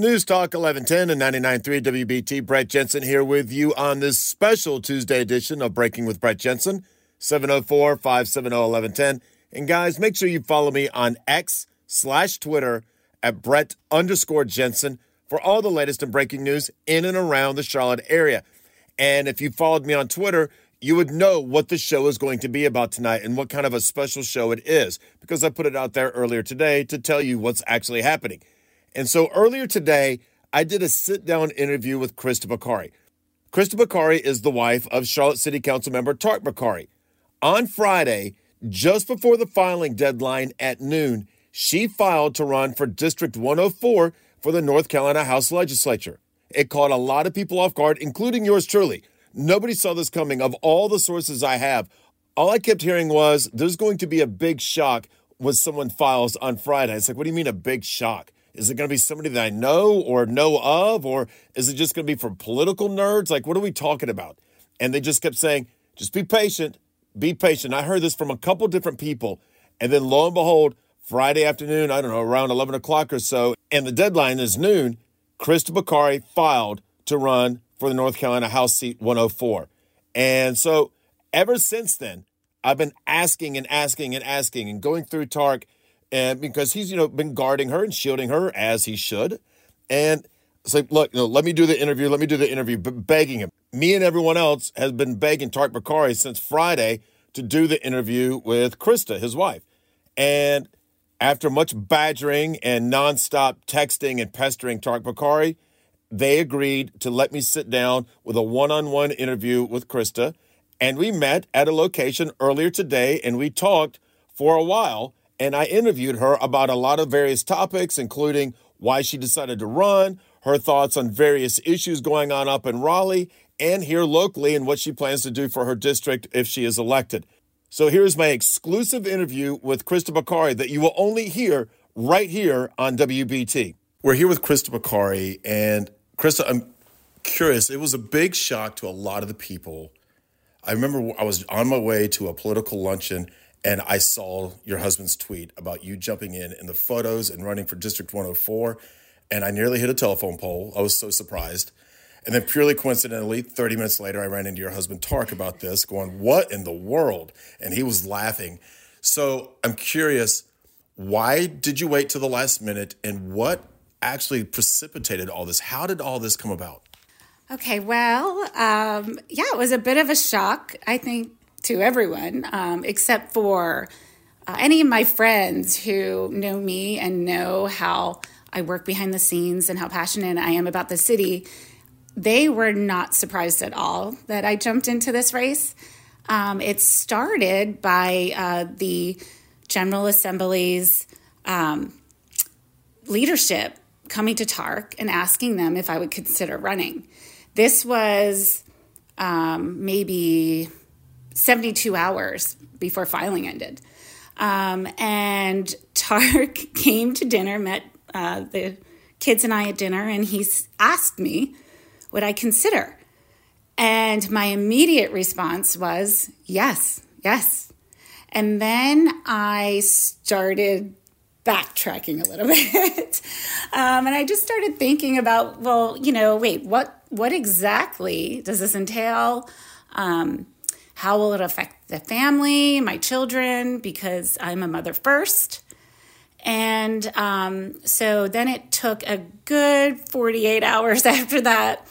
News Talk 1110 and 99.3 WBT. Brett Jensen here with you on this special Tuesday edition of Breaking with Brett Jensen, 704 570 1110. And guys, make sure you follow me on X slash Twitter at Brett underscore Jensen for all the latest and breaking news in and around the Charlotte area. And if you followed me on Twitter, you would know what the show is going to be about tonight and what kind of a special show it is because I put it out there earlier today to tell you what's actually happening. And so earlier today, I did a sit down interview with Krista Bokhari. Krista Bokhari is the wife of Charlotte City Council member Tariq Bokhari. On Friday, just before the filing deadline at noon, she filed to run for District 104 for the North Carolina House Legislature. It caught a lot of people off guard, including yours truly. Nobody saw this coming. Of all the sources I have, all I kept hearing was there's going to be a big shock when someone files on Friday. It's like, what do you mean a big shock? Is it going to be somebody that I know or know of? Or is it just going to be for political nerds? Like, what are we talking about? And they just kept saying, just be patient, be patient. I heard this from a couple different people. And then lo and behold, Friday afternoon, I don't know, around 11 o'clock or so, and the deadline is noon, Krista Bokhari filed to run for the North Carolina House seat 104. And so ever since then, I've been asking and asking and asking and going through Tariq and because he's you know been guarding her and shielding her as he should, and it's like, look, you know, let me do the interview, let me do the interview, but begging him. Me and everyone else has been begging Tariq Bokhari since Friday to do the interview with Krista, his wife, and after much badgering and nonstop texting and pestering Tariq Bokhari, they agreed to let me sit down with a one-on-one interview with Krista, and we met at a location earlier today, and we talked for a while and I interviewed her about a lot of various topics, including why she decided to run, her thoughts on various issues going on up in Raleigh and here locally, and what she plans to do for her district if she is elected. So here's my exclusive interview with Krista Bokhari that you will only hear right here on WBT. We're here with Krista Bokhari, and Krista, I'm curious. It was a big shock to a lot of the people. I remember I was on my way to a political luncheon and I saw your husband's tweet about you jumping in in the photos and running for District 104. And I nearly hit a telephone pole. I was so surprised. And then, purely coincidentally, 30 minutes later, I ran into your husband, Tariq, about this, going, What in the world? And he was laughing. So I'm curious, why did you wait till the last minute and what actually precipitated all this? How did all this come about? Okay, well, um, yeah, it was a bit of a shock. I think to everyone, um, except for uh, any of my friends who know me and know how I work behind the scenes and how passionate I am about the city. They were not surprised at all that I jumped into this race. Um, it started by uh, the General Assembly's um, leadership coming to Tariq and asking them if I would consider running. This was um, maybe 72 hours before filing ended. Um, and Tariq came to dinner, met uh, the kids and I at dinner, and he asked me, Would I consider? And my immediate response was, Yes, yes. And then I started backtracking a little bit. um, and I just started thinking about, well, you know, wait, what, what exactly does this entail? Um, how will it affect the family, my children, because I'm a mother first? And um, so then it took a good 48 hours after that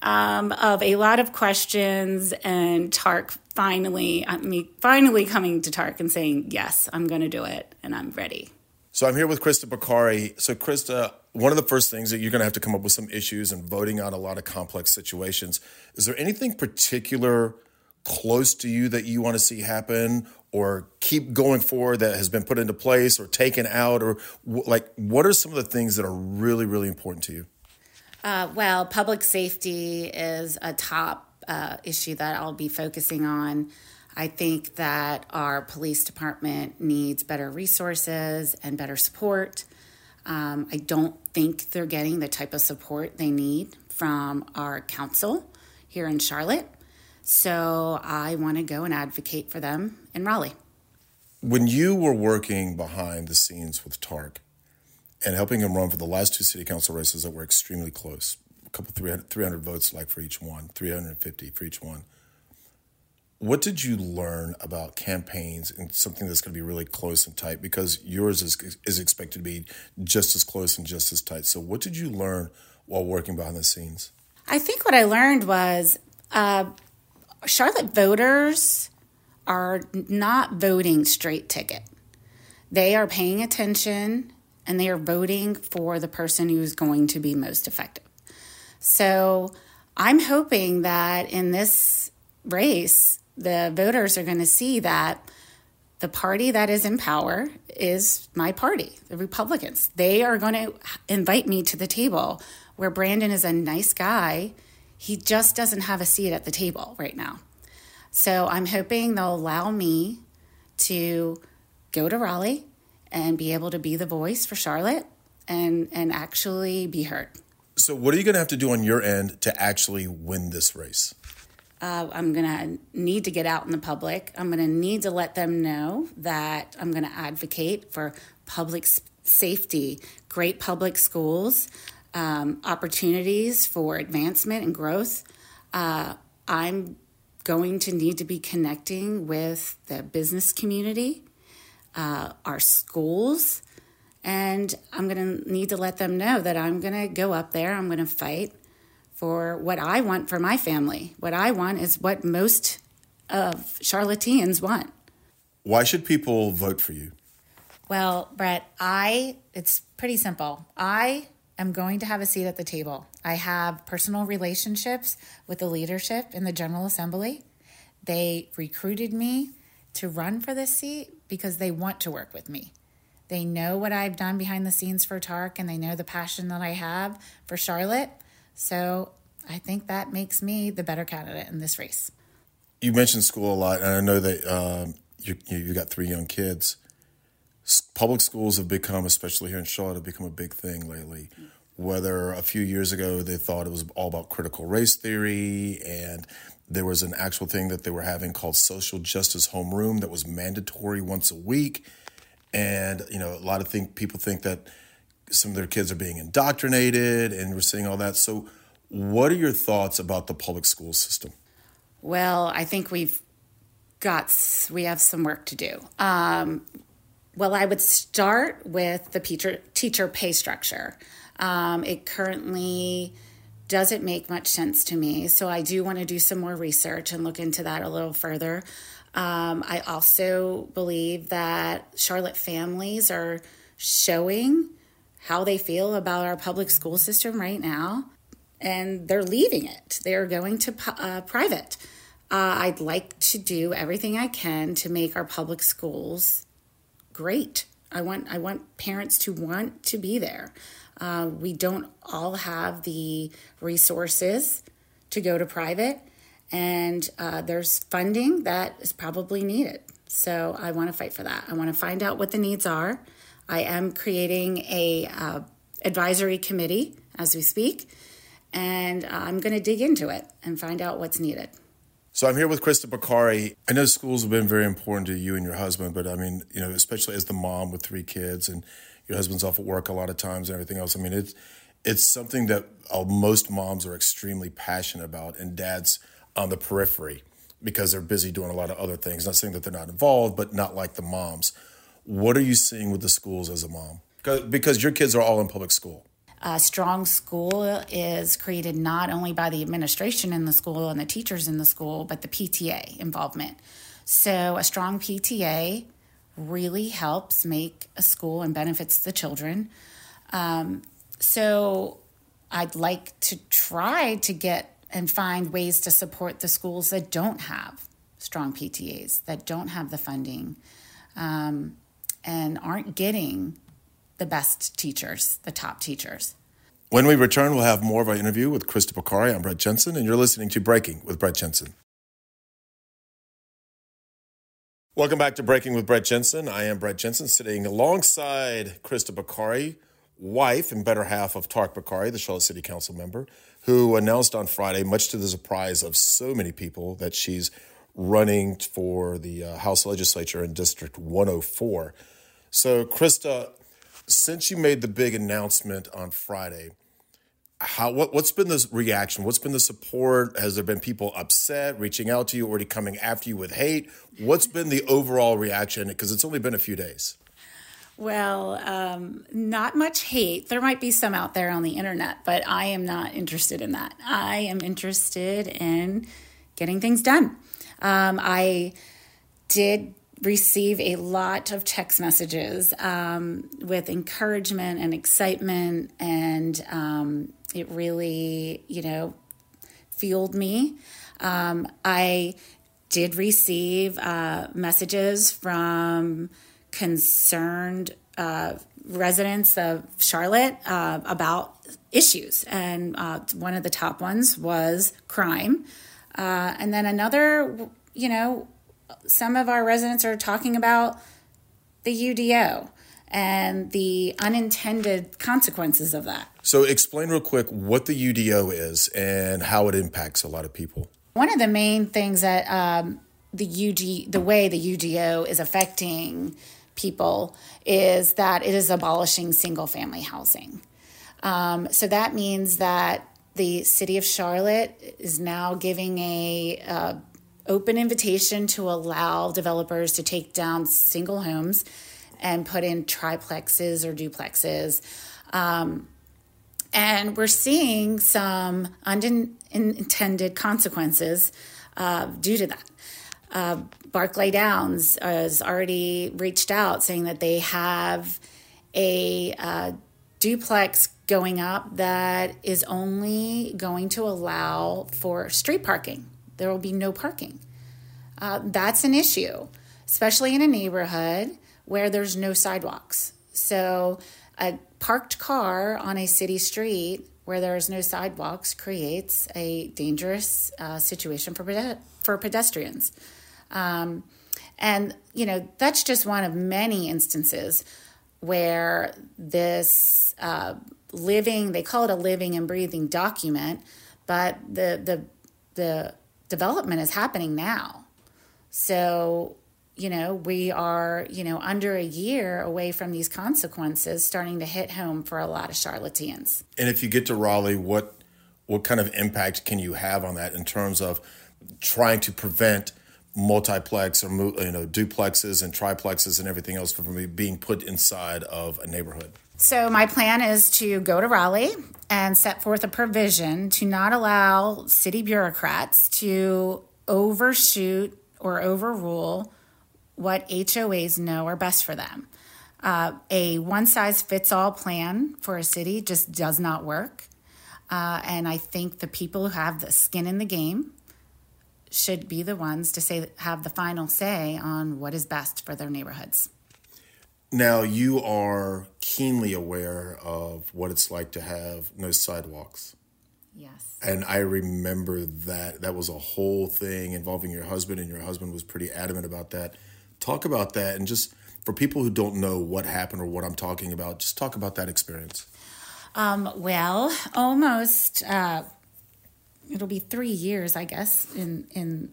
um, of a lot of questions and Tariq finally, uh, me finally coming to Tariq and saying, yes, I'm going to do it and I'm ready. So I'm here with Krista Bokhari. So Krista, one of the first things that you're going to have to come up with some issues and voting on a lot of complex situations. Is there anything particular close to you that you want to see happen or keep going forward that has been put into place or taken out or like what are some of the things that are really really important to you? Uh, well public safety is a top uh, issue that i'll be focusing on. I think that our police department needs better resources and better support. Um, i don't think they're getting the type of support they need from our council here in charlotte so I want to go and advocate for them in Raleigh. When you were working behind the scenes with Tariq, and helping him run for the last two city council races that were extremely close. A couple 300, 300 votes like for each one, 350 for each one. What did you learn about campaigns and something that's going to be really close and tight? Because yours is, is expected to be just as close and just as tight. So, what did you learn while working behind the scenes? I think what I learned was uh, Charlotte voters are not voting straight ticket. They are paying attention and they are voting for the person who's going to be most effective. So I'm hoping that in this race, the voters are going to see that the party that is in power is my party, the Republicans. They are going to invite me to the table where Brandon is a nice guy. He just doesn't have a seat at the table right now. So I'm hoping they'll allow me to go to Raleigh and be able to be the voice for Charlotte and and actually be heard. So what are you going to have to do on your end to actually win this race? Uh, I'm going to need to get out in the public. I'm going to need to let them know that I'm going to advocate for public safety, great public schools, um, opportunities for advancement and growth. Uh, I'm going to need to be connecting with the business community uh, our schools. And I'm going to need to let them know that I'm going to go up there, I'm going to fight for what I want for my family. What I want is what most of Charlotteans want. Why should people vote for you? Well, Brett, I it's pretty simple. I am going to have a seat at the table. I have personal relationships with the leadership in the General Assembly. They recruited me to run for this seat because they want to work with me. They know what I've done behind the scenes for Tariq and they know the passion that I have for Charlotte. So I think that makes me the better candidate in this race. You mentioned school a lot, and I know that um, you, you got three young kids. Public schools have become, especially here in Charlotte, have become a big thing lately. Whether a few years ago they thought it was all about critical race theory and there was an actual thing that they were having called social justice homeroom that was mandatory once a week. And, you know, a lot of think people think that some of their kids are being indoctrinated and we're seeing all that. So what are your thoughts about the public school system? Well, I think we've got we have some work to do. Um, well, I would start with the teacher teacher pay structure. Um, it currently doesn't make much sense to me. So I do want to do some more research and look into that a little further. Um, I also believe that Charlotte families are showing how they feel about our public school system right now, and they're leaving it. They're going to uh, private. Uh, I'd like to do everything I can to make our public schools great. I want I want parents to want to be there. Uh, we don't all have the resources to go to private, and uh, there's funding that is probably needed. So I want to fight for that. I want to find out what the needs are. I am creating a uh, advisory committee as we speak, and I'm going to dig into it and find out what's needed. So I'm here with Krista Bokhari. I know schools have been very important to you and your husband, but I mean, you know, especially as the mom with three kids and your husband's off at work a lot of times and everything else. I mean, it's it's something that uh, most moms are extremely passionate about, and dads on the periphery because they're busy doing a lot of other things. Not saying that they're not involved, but not like the moms. What are you seeing with the schools as a mom? Because your kids are all in public school. A strong school is created not only by the administration in the school and the teachers in the school, but the PTA involvement. So, a strong PTA really helps make a school and benefits the children. Um, so I'd like to try to get and find ways to support the schools that don't have strong PTAs, that don't have the funding, um, and aren't getting the best teachers, the top teachers. When we return, we'll have more of our interview with Krista Bokhari. I'm Brett Jensen, and you're listening to Breaking with Brett Jensen. Welcome back to Breaking with Brett Jensen. I am Brett Jensen, sitting alongside Krista Bokhari, wife and better half of Tariq Bakari, the Charlotte City Council member, who announced on Friday, much to the surprise of so many people, that she's running for the uh, House legislature in District 104. So, Krista, Since you made the big announcement on Friday, how what what's been the reaction? What's been the support? Has there been people upset, reaching out to you, already coming after you with hate? What's been the overall reaction? Because it's only been a few days. Well, um, not much hate. There might be some out there on the internet, but I am not interested in that. I am interested in getting things done. Um, I did receive a lot of text messages um, with encouragement and excitement, and um, it really, you know, fueled me. Um, I did receive uh, messages from concerned uh, residents of Charlotte uh, about issues. And uh, one of the top ones was crime. Uh, and then another, you know, some of our residents are talking about the UDO and the unintended consequences of that. So, explain real quick what the UDO is and how it impacts a lot of people. One of the main things that um, the UD, the way the UDO is affecting people is that it is abolishing single family housing. Um, so that means that the city of Charlotte is now giving a uh, open invitation to allow developers to take down single homes and put in triplexes or duplexes. Um, and we're seeing some unintended consequences uh, due to that. Uh, Barclay Downs has already reached out saying that they have a uh, duplex going up that is only going to allow for street parking. There will be no parking. Uh, that's an issue, especially in a neighborhood where there's no sidewalks. So, a parked car on a city street where there's no sidewalks creates a dangerous uh, situation for, for pedestrians. Um, and, you know, that's just one of many instances where this uh, living, they call it a living and breathing document, but the, the, the development is happening now. So, you know, we are, you know, under a year away from these consequences starting to hit home for a lot of Charlotteans. And if you get to Raleigh, what what kind of impact can you have on that in terms of trying to prevent multiplex or you know duplexes and triplexes and everything else from being put inside of a neighborhood. So my plan is to go to Raleigh and set forth a provision to not allow city bureaucrats to overshoot or overrule what HOAs know are best for them. Uh, a one size fits all plan for a city just does not work. Uh, and I think the people who have the skin in the game should be the ones to say have the final say on what is best for their neighborhoods. Now you are keenly aware of what it's like to have no sidewalks. Yes. And I remember that that was a whole thing involving your husband and your husband was pretty adamant about that. Talk about that and just for people who don't know what happened or what I'm talking about, just talk about that experience. Um, well, almost uh, it'll be three years, I guess, in in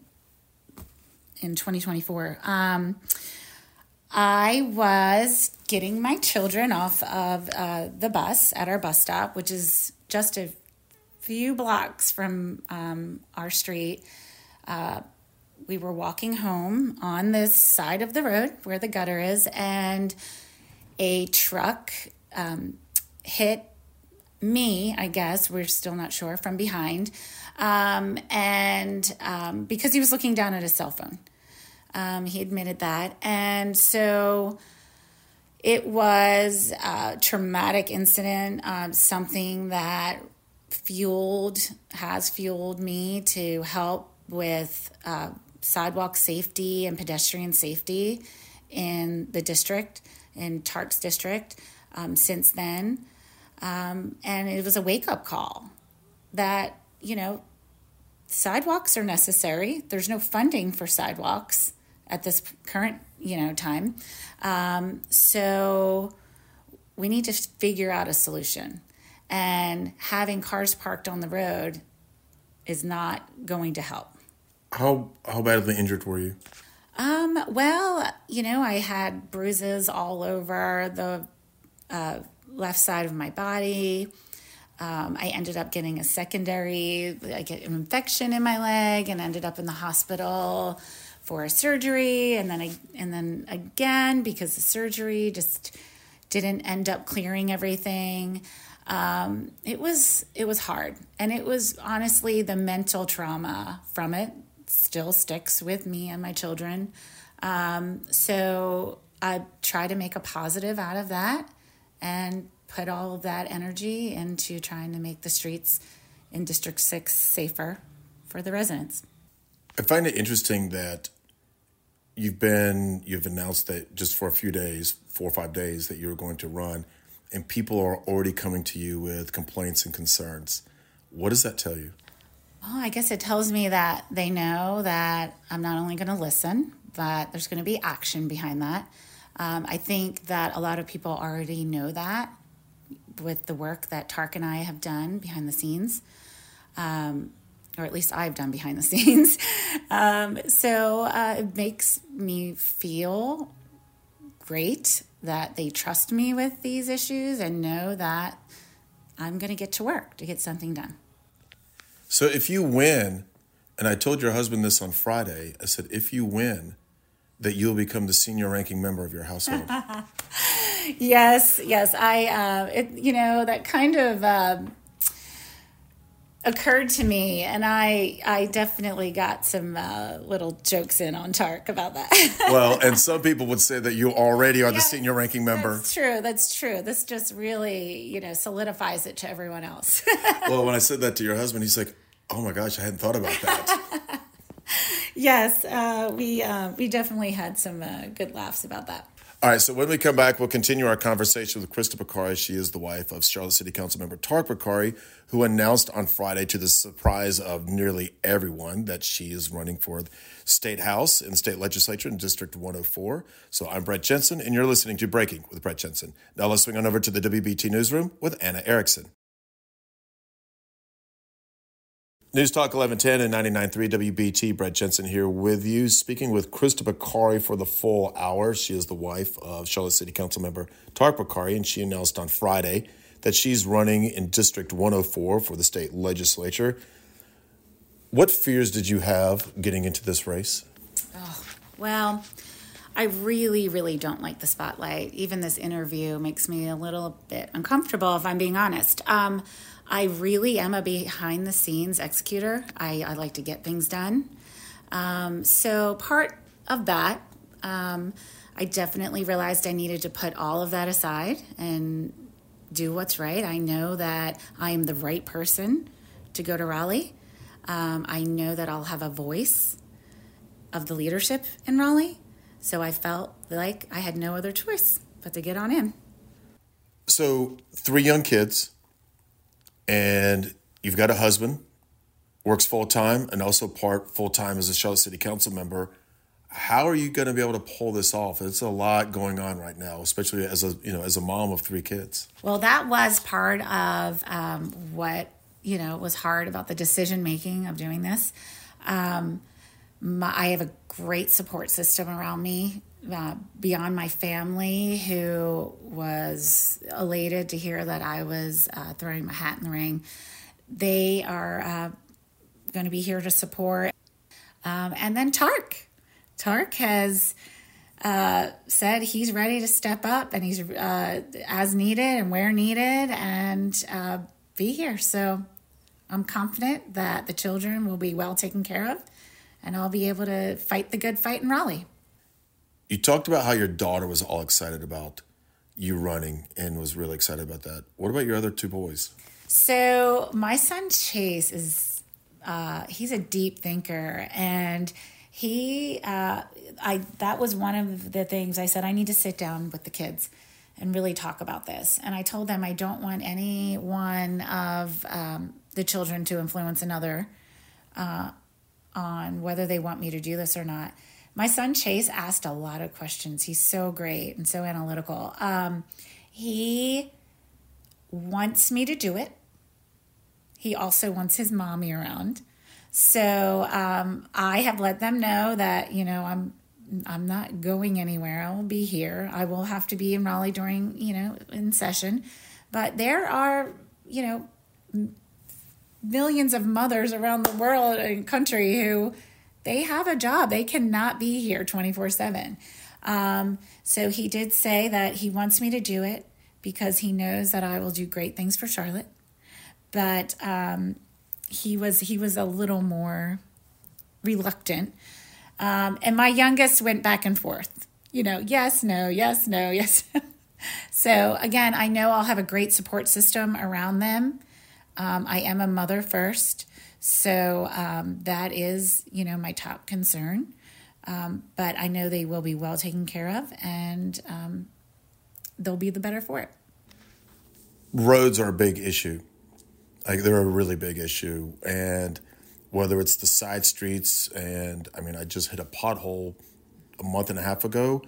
in 2024. Um, I was getting my children off of uh, the bus at our bus stop, which is just a few blocks from um, our street. Uh, we were walking home on this side of the road where the gutter is, and a truck um, hit me, I guess, we're still not sure, from behind. Um, and um, because he was looking down at his cell phone, um, he admitted that. And so it was a traumatic incident, um, something that fueled, has fueled me to help with uh, sidewalk safety and pedestrian safety in the district, in Tariq's district, um, since then. Um, and it was a wake up call that, you know, sidewalks are necessary. There's no funding for sidewalks at this current, you know, time. Um, so we need to figure out a solution. And having cars parked on the road is not going to help. How how badly injured were you? Um, well, you know, I had bruises all over the uh, left side of my body. Um, I ended up getting a secondary, I get an infection in my leg, and ended up in the hospital for a surgery, and then I, and then again because the surgery just didn't end up clearing everything. Um, it was it was hard, and it was honestly the mental trauma from it still sticks with me and my children. Um, so I try to make a positive out of that and put all of that energy into trying to make the streets in District 6 safer for the residents. I find it interesting that you've been, you've announced that just for a few days, four or five days, that you're going to run, and people are already coming to you with complaints and concerns. What does that tell you? Well, I guess it tells me that they know that I'm not only going to listen, but there's going to be action behind that. Um, I think that a lot of people already know that with the work that Tariq and I have done behind the scenes, um, or at least I've done behind the scenes. Um, so uh, it makes me feel great that they trust me with these issues and know that I'm going to get to work to get something done. So if you win, and I told your husband this on Friday, I said, if you win, that you'll become the senior ranking member of your household. yes, yes. I, uh, it, you know, that kind of um, occurred to me, and I, I definitely got some uh, little jokes in on Tariq about that. well, and some people would say that you already are yes, the senior ranking member. That's true. That's true. This just really, you know, solidifies it to everyone else. well, when I said that to your husband, he's like, "Oh my gosh, I hadn't thought about that." yes, uh, we uh, we definitely had some uh, good laughs about that. All right, so when we come back, we'll continue our conversation with Krista Bokhari. She is the wife of Charlotte City Council member Tariq Bokhari, who announced on Friday, to the surprise of nearly everyone, that she is running for State House and State Legislature in District 104. So I'm Brett Jensen, and you're listening to Breaking with Brett Jensen. Now let's swing on over to the WBT Newsroom with Anna Erickson. News Talk 1110 and 99.3 WBT. Brett Jensen here with you, speaking with Krista Bokhari for the full hour. She is the wife of Charlotte City Council member Tariq Bokhari, and she announced on Friday that she's running in District 104 for the state legislature. What fears did you have getting into this race? Oh, well, I really, really don't like the spotlight. Even this interview makes me a little bit uncomfortable, if I'm being honest. Um, I really am a behind the scenes executor. I, I like to get things done. Um, so, part of that, um, I definitely realized I needed to put all of that aside and do what's right. I know that I am the right person to go to Raleigh. Um, I know that I'll have a voice of the leadership in Raleigh. So I felt like I had no other choice but to get on in. So, three young kids and you've got a husband, works full time, and also part full time as a Charlotte City Council member. How are you going to be able to pull this off? It's a lot going on right now, especially as a you know as a mom of three kids. Well, that was part of um, what you know was hard about the decision making of doing this. Um, my, I have a great support system around me uh, beyond my family who was elated to hear that I was uh, throwing my hat in the ring. They are uh, going to be here to support. Um, and then Tariq. Tariq has uh, said he's ready to step up and he's uh, as needed and where needed and uh, be here. So I'm confident that the children will be well taken care of and I'll be able to fight the good fight in Raleigh. You talked about how your daughter was all excited about you running and was really excited about that. What about your other two boys? So my son Chase is uh, he's a deep thinker and he uh, I that was one of the things I said I need to sit down with the kids and really talk about this. And I told them I don't want any one of um, the children to influence another uh, on whether they want me to do this or not my son Chase asked a lot of questions. He's so great and so analytical. Um, he wants me to do it. He also wants his mommy around. So um, I have let them know that, you know, I'm I'm not going anywhere. I will be here. I will have to be in Raleigh during, you know, in session. But there are, you know, millions of mothers around the world and country who they have a job. They cannot be here 24 7. Um, so he did say that he wants me to do it because he knows that I will do great things for Charlotte. But um, he was he was a little more reluctant. Um, and my youngest went back and forth. You know, yes, no, yes, no, yes. so again, I know I'll have a great support system around them. Um, I am a mother first, so um, that is, you know, my top concern. Um, but I know they will be well taken care of, and um, they'll be the better for it. Roads are a big issue. Like they're a really big issue, and whether it's the side streets, and I mean, I just hit a pothole a month and a half ago,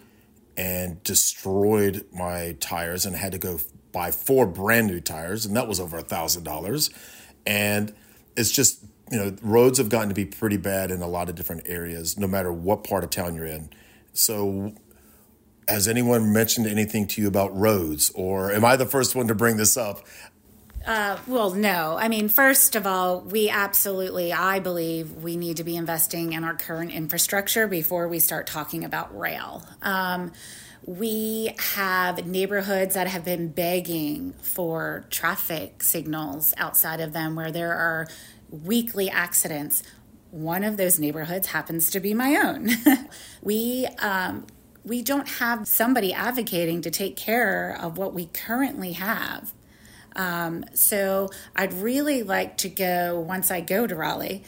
and destroyed my tires, and had to go buy four brand new tires, and that was over a thousand dollars, and it's just you know, roads have gotten to be pretty bad in a lot of different areas, no matter what part of town you're in. So, has anyone mentioned anything to you about roads, or am I the first one to bring this up? Uh, well, no. I mean, first of all, we absolutely, I believe, we need to be investing in our current infrastructure before we start talking about rail. Um, we have neighborhoods that have been begging for traffic signals outside of them where there are weekly accidents. One of those neighborhoods happens to be my own. we um, we don't have somebody advocating to take care of what we currently have. Um, so I'd really like to go once I go to Raleigh,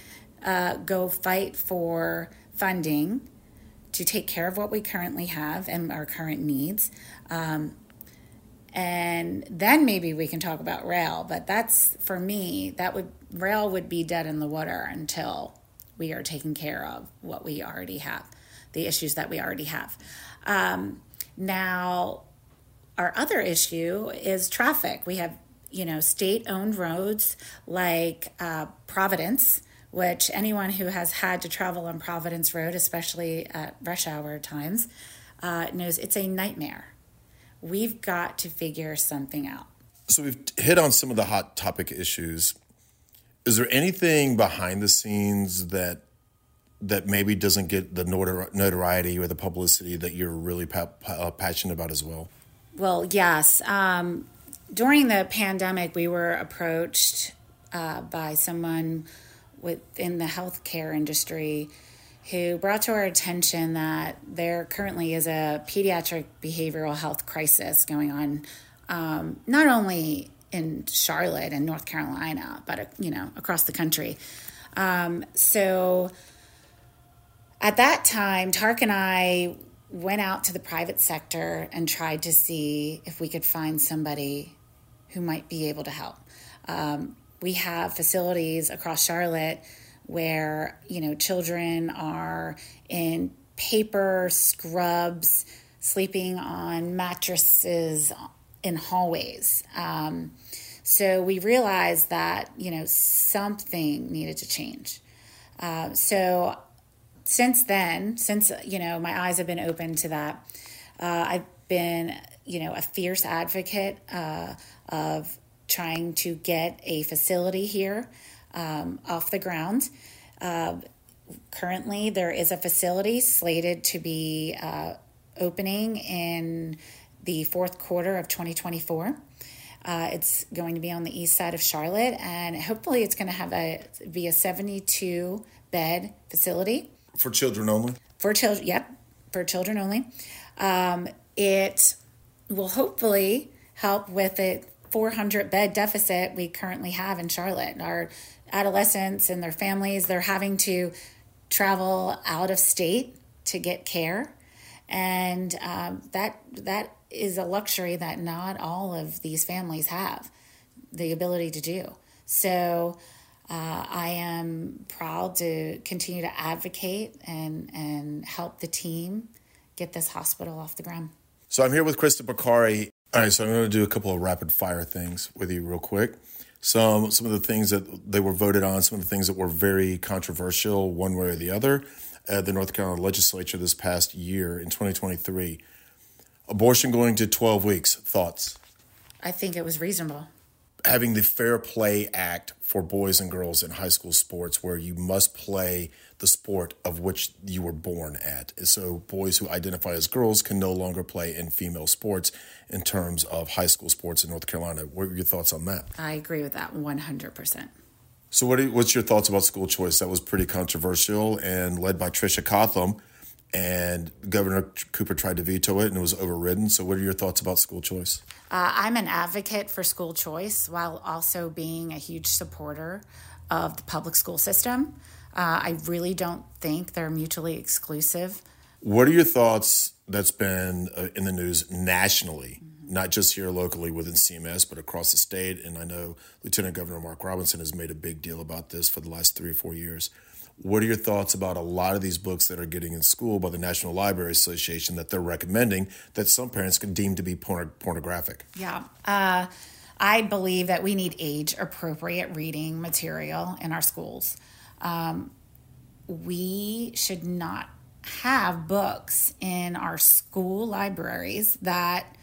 uh, go fight for funding to take care of what we currently have and our current needs. Um, and then maybe we can talk about rail but that's for me that would rail would be dead in the water until we are taking care of what we already have the issues that we already have um, now our other issue is traffic we have you know state owned roads like uh, providence which anyone who has had to travel on providence road especially at rush hour times uh, knows it's a nightmare we've got to figure something out. So we've hit on some of the hot topic issues. Is there anything behind the scenes that that maybe doesn't get the notoriety or the publicity that you're really pa- uh, passionate about as well? Well, yes. Um, during the pandemic, we were approached uh, by someone within the healthcare industry who brought to our attention that there currently is a pediatric behavioral health crisis going on, um, not only in Charlotte and North Carolina, but you know across the country. Um, so at that time, Tariq and I went out to the private sector and tried to see if we could find somebody who might be able to help. Um, we have facilities across Charlotte where you know children are in paper scrubs sleeping on mattresses in hallways. Um, so we realized that you know something needed to change. Uh, so since then since you know my eyes have been open to that uh, i've been you know a fierce advocate uh, of trying to get a facility here um, off the ground. Uh, currently, there is a facility slated to be uh, opening in the fourth quarter of 2024. Uh, it's going to be on the east side of Charlotte, and hopefully, it's going to have a be a 72 bed facility for children only. For children, yep, for children only. Um, it will hopefully help with the 400 bed deficit we currently have in Charlotte. Our adolescents and their families, they're having to travel out of state to get care. And um, that that is a luxury that not all of these families have the ability to do. So uh, I am proud to continue to advocate and, and help the team get this hospital off the ground. So I'm here with Krista Bokhari. All right, so I'm going to do a couple of rapid fire things with you real quick some some of the things that they were voted on, some of the things that were very controversial, one way or the other, at the North Carolina legislature this past year in 2023. Abortion going to 12 weeks. Thoughts? I think it was reasonable. Having the Fair Play Act for boys and girls in high school sports, where you must play the sport of which you were born at. So, boys who identify as girls can no longer play in female sports in terms of high school sports in North Carolina. What are your thoughts on that? I agree with that 100%. So, what are, what's your thoughts about school choice? That was pretty controversial and led by Tricia Cotham, and Governor Cooper tried to veto it and it was overridden. So, what are your thoughts about school choice? Uh, I'm an advocate for school choice while also being a huge supporter of the public school system. Uh, I really don't think they're mutually exclusive. What are your thoughts that's been uh, in the news nationally, mm-hmm. not just here locally within CMS, but across the state? And I know Lieutenant Governor Mark Robinson has made a big deal about this for the last three or four years. What are your thoughts about a lot of these books that are getting in school by the National Library Association that they're recommending that some parents can deem to be porn- pornographic? Yeah. Uh, I believe that we need age appropriate reading material in our schools. Um, we should not have books in our school libraries that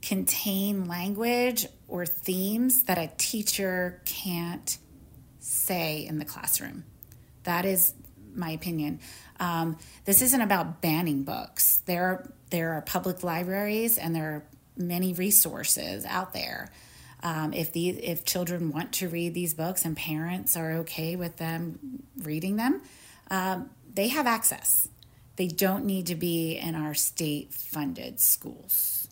contain language or themes that a teacher can't say in the classroom. That is my opinion. Um, this isn't about banning books. There, there are public libraries and there are many resources out there um, if these if children want to read these books and parents are okay with them reading them, um, they have access. They don't need to be in our state funded schools.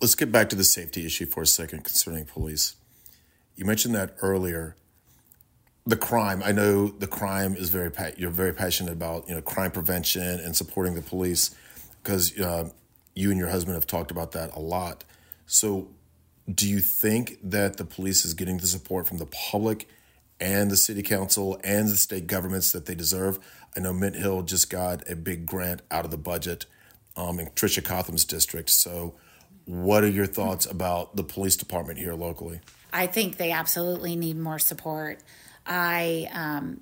Let's get back to the safety issue for a second concerning police. You mentioned that earlier. The crime. I know the crime is very. You're very passionate about you know crime prevention and supporting the police because uh, you and your husband have talked about that a lot. So, do you think that the police is getting the support from the public and the city council and the state governments that they deserve? I know Mint Hill just got a big grant out of the budget um, in Tricia Cotham's district. So, what are your thoughts about the police department here locally? I think they absolutely need more support. I um,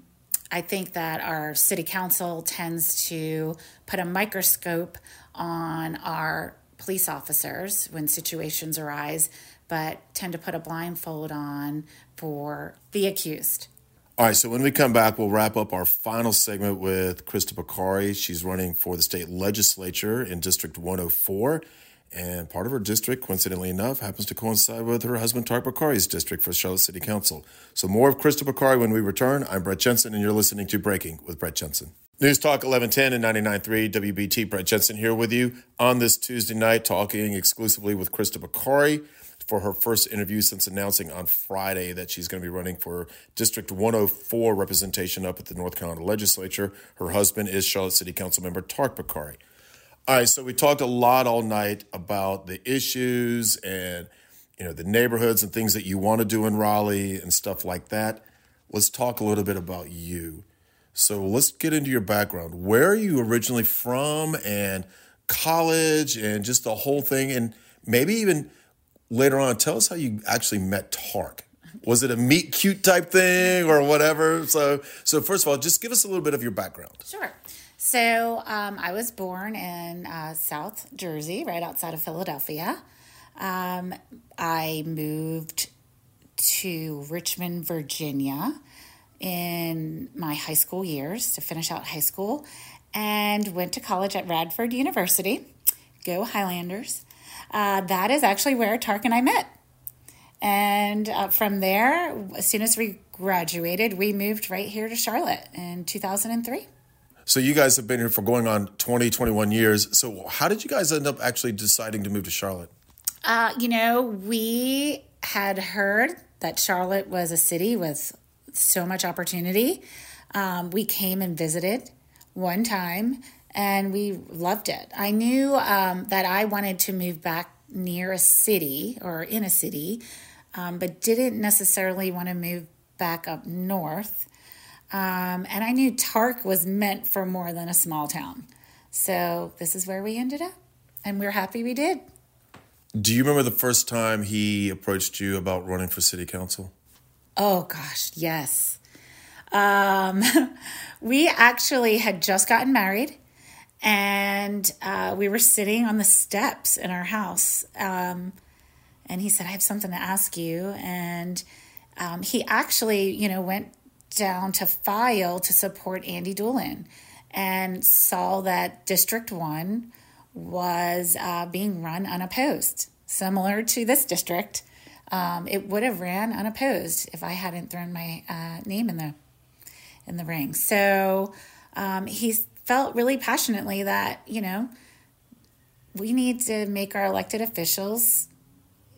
I think that our city council tends to put a microscope on our police officers when situations arise but tend to put a blindfold on for the accused. All right, so when we come back, we'll wrap up our final segment with Krista Bokhari. She's running for the state legislature in District 104. And part of her district, coincidentally enough, happens to coincide with her husband Tariq Bokhari's district for Charlotte City Council. So more of Krista Bokhari when we return. I'm Brett Jensen, and you're listening to Breaking with Brett Jensen. News Talk 1110 and 99.3 WBT. Brett Jensen here with you on this Tuesday night, talking exclusively with Krista Bokhari for her first interview since announcing on Friday that she's going to be running for District 104 representation up at the North Carolina legislature. Her husband is Charlotte City Council member Tariq Bokhari. All right, so we talked a lot all night about the issues and you know the neighborhoods and things that you want to do in Raleigh and stuff like that. Let's talk a little bit about you. So let's get into your background. Where are you originally from and college and just the whole thing and maybe even later on, tell us how you actually met Tariq. Was it a meet cute type thing or whatever? So, so first of all, just give us a little bit of your background. Sure. So, um, I was born in uh, South Jersey, right outside of Philadelphia. Um, I moved to Richmond, Virginia in my high school years to finish out high school and went to college at Radford University. Go Highlanders. Uh, that is actually where Tariq and I met. And uh, from there, as soon as we graduated, we moved right here to Charlotte in 2003. So you guys have been here for going on 20, 21 years. So how did you guys end up actually deciding to move to Charlotte? Uh, you know, we had heard that Charlotte was a city with so much opportunity. Um, we came and visited one time and we loved it. I knew um, that I wanted to move back near a city or in a city, um, but didn't necessarily want to move back up north. Um, and I knew Tariq was meant for more than a small town. So this is where we ended up, and we're happy we did. Do you remember the first time he approached you about running for city council? Oh, gosh, yes. Um, we actually had just gotten married and uh, we were sitting on the steps in our house. Um, and he said, I have something to ask you. And um, he actually, you know, went down to file to support Andy Dulin and saw that District 1 was uh, being run unopposed, similar to this district. Um, it would have ran unopposed if I hadn't thrown my uh, name in the in the ring. So um, he felt really passionately that you know we need to make our elected officials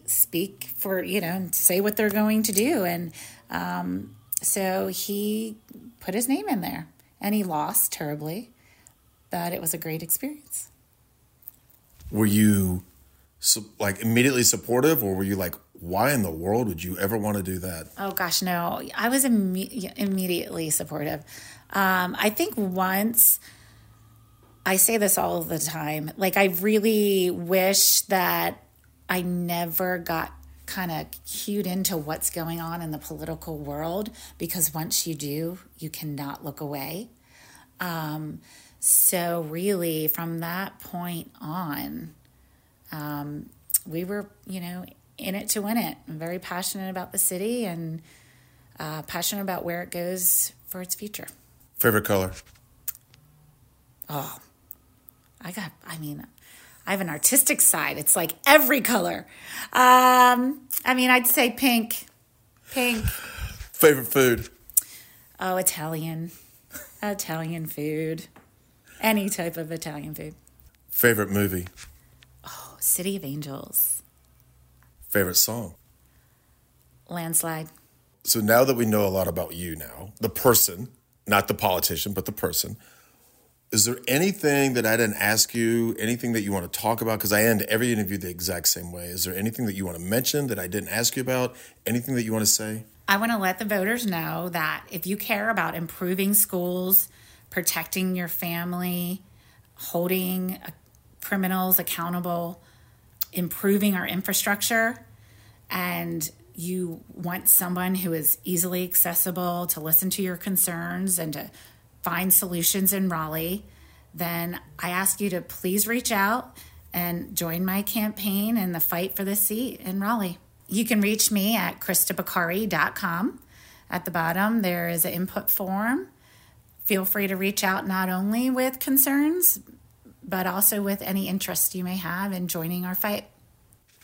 speak for you know say what they're going to do, and um, so he put his name in there, and he lost terribly, but it was a great experience. Were you like immediately supportive, or were you like, why in the world would you ever want to do that? Oh gosh, no. I was imme- immediately supportive. Um, I think once I say this all the time, like I really wish that I never got kind of cued into what's going on in the political world because once you do, you cannot look away. Um, so really, from that point on, um, we were, you know, in it to win it. I'm very passionate about the city and uh, passionate about where it goes for its future. Favorite color? Oh, I got, I mean, I have an artistic side. It's like every color. Um, I mean, I'd say pink. Pink. Favorite food? Oh, Italian. Italian food. Any type of Italian food. Favorite movie? Oh, City of Angels. Favorite song? Landslide. So now that we know a lot about you now, the person, not the politician, but the person, is there anything that I didn't ask you, anything that you want to talk about? Because I end every interview the exact same way. Is there anything that you want to mention that I didn't ask you about? Anything that you want to say? I want to let the voters know that if you care about improving schools, protecting your family, holding uh, criminals accountable, improving our infrastructure, and you want someone who is easily accessible to listen to your concerns and to find solutions in Raleigh, then I ask you to please reach out and join my campaign in the fight for the seat in Raleigh. You can reach me at KristaBokhari.com. At the bottom, there is an input form. Feel free to reach out not only with concerns, but also with any interest you may have in joining our fight.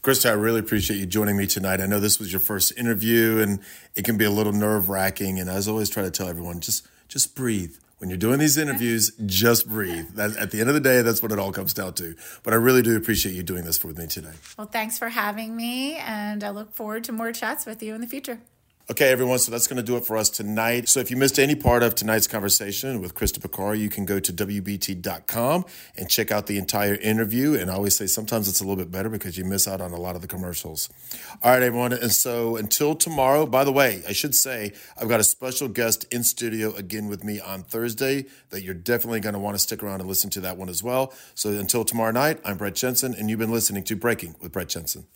Krista, I really appreciate you joining me tonight. I know this was your first interview and it can be a little nerve wracking. And as I always try to tell everyone, just just breathe when you're doing these interviews, just breathe. That, at the end of the day, that's what it all comes down to. But I really do appreciate you doing this for me today. Well, thanks for having me, and I look forward to more chats with you in the future. Okay, everyone, so that's going to do it for us tonight. So if you missed any part of tonight's conversation with Krista Bokhari, you can go to WBT.com and check out the entire interview. And I always say sometimes it's a little bit better because you miss out on a lot of the commercials. All right, everyone. And so until tomorrow, by the way, I should say I've got a special guest in studio again with me on Thursday that you're definitely going to want to stick around and listen to that one as well. So until tomorrow night, I'm Brett Jensen, and you've been listening to Breaking with Brett Jensen.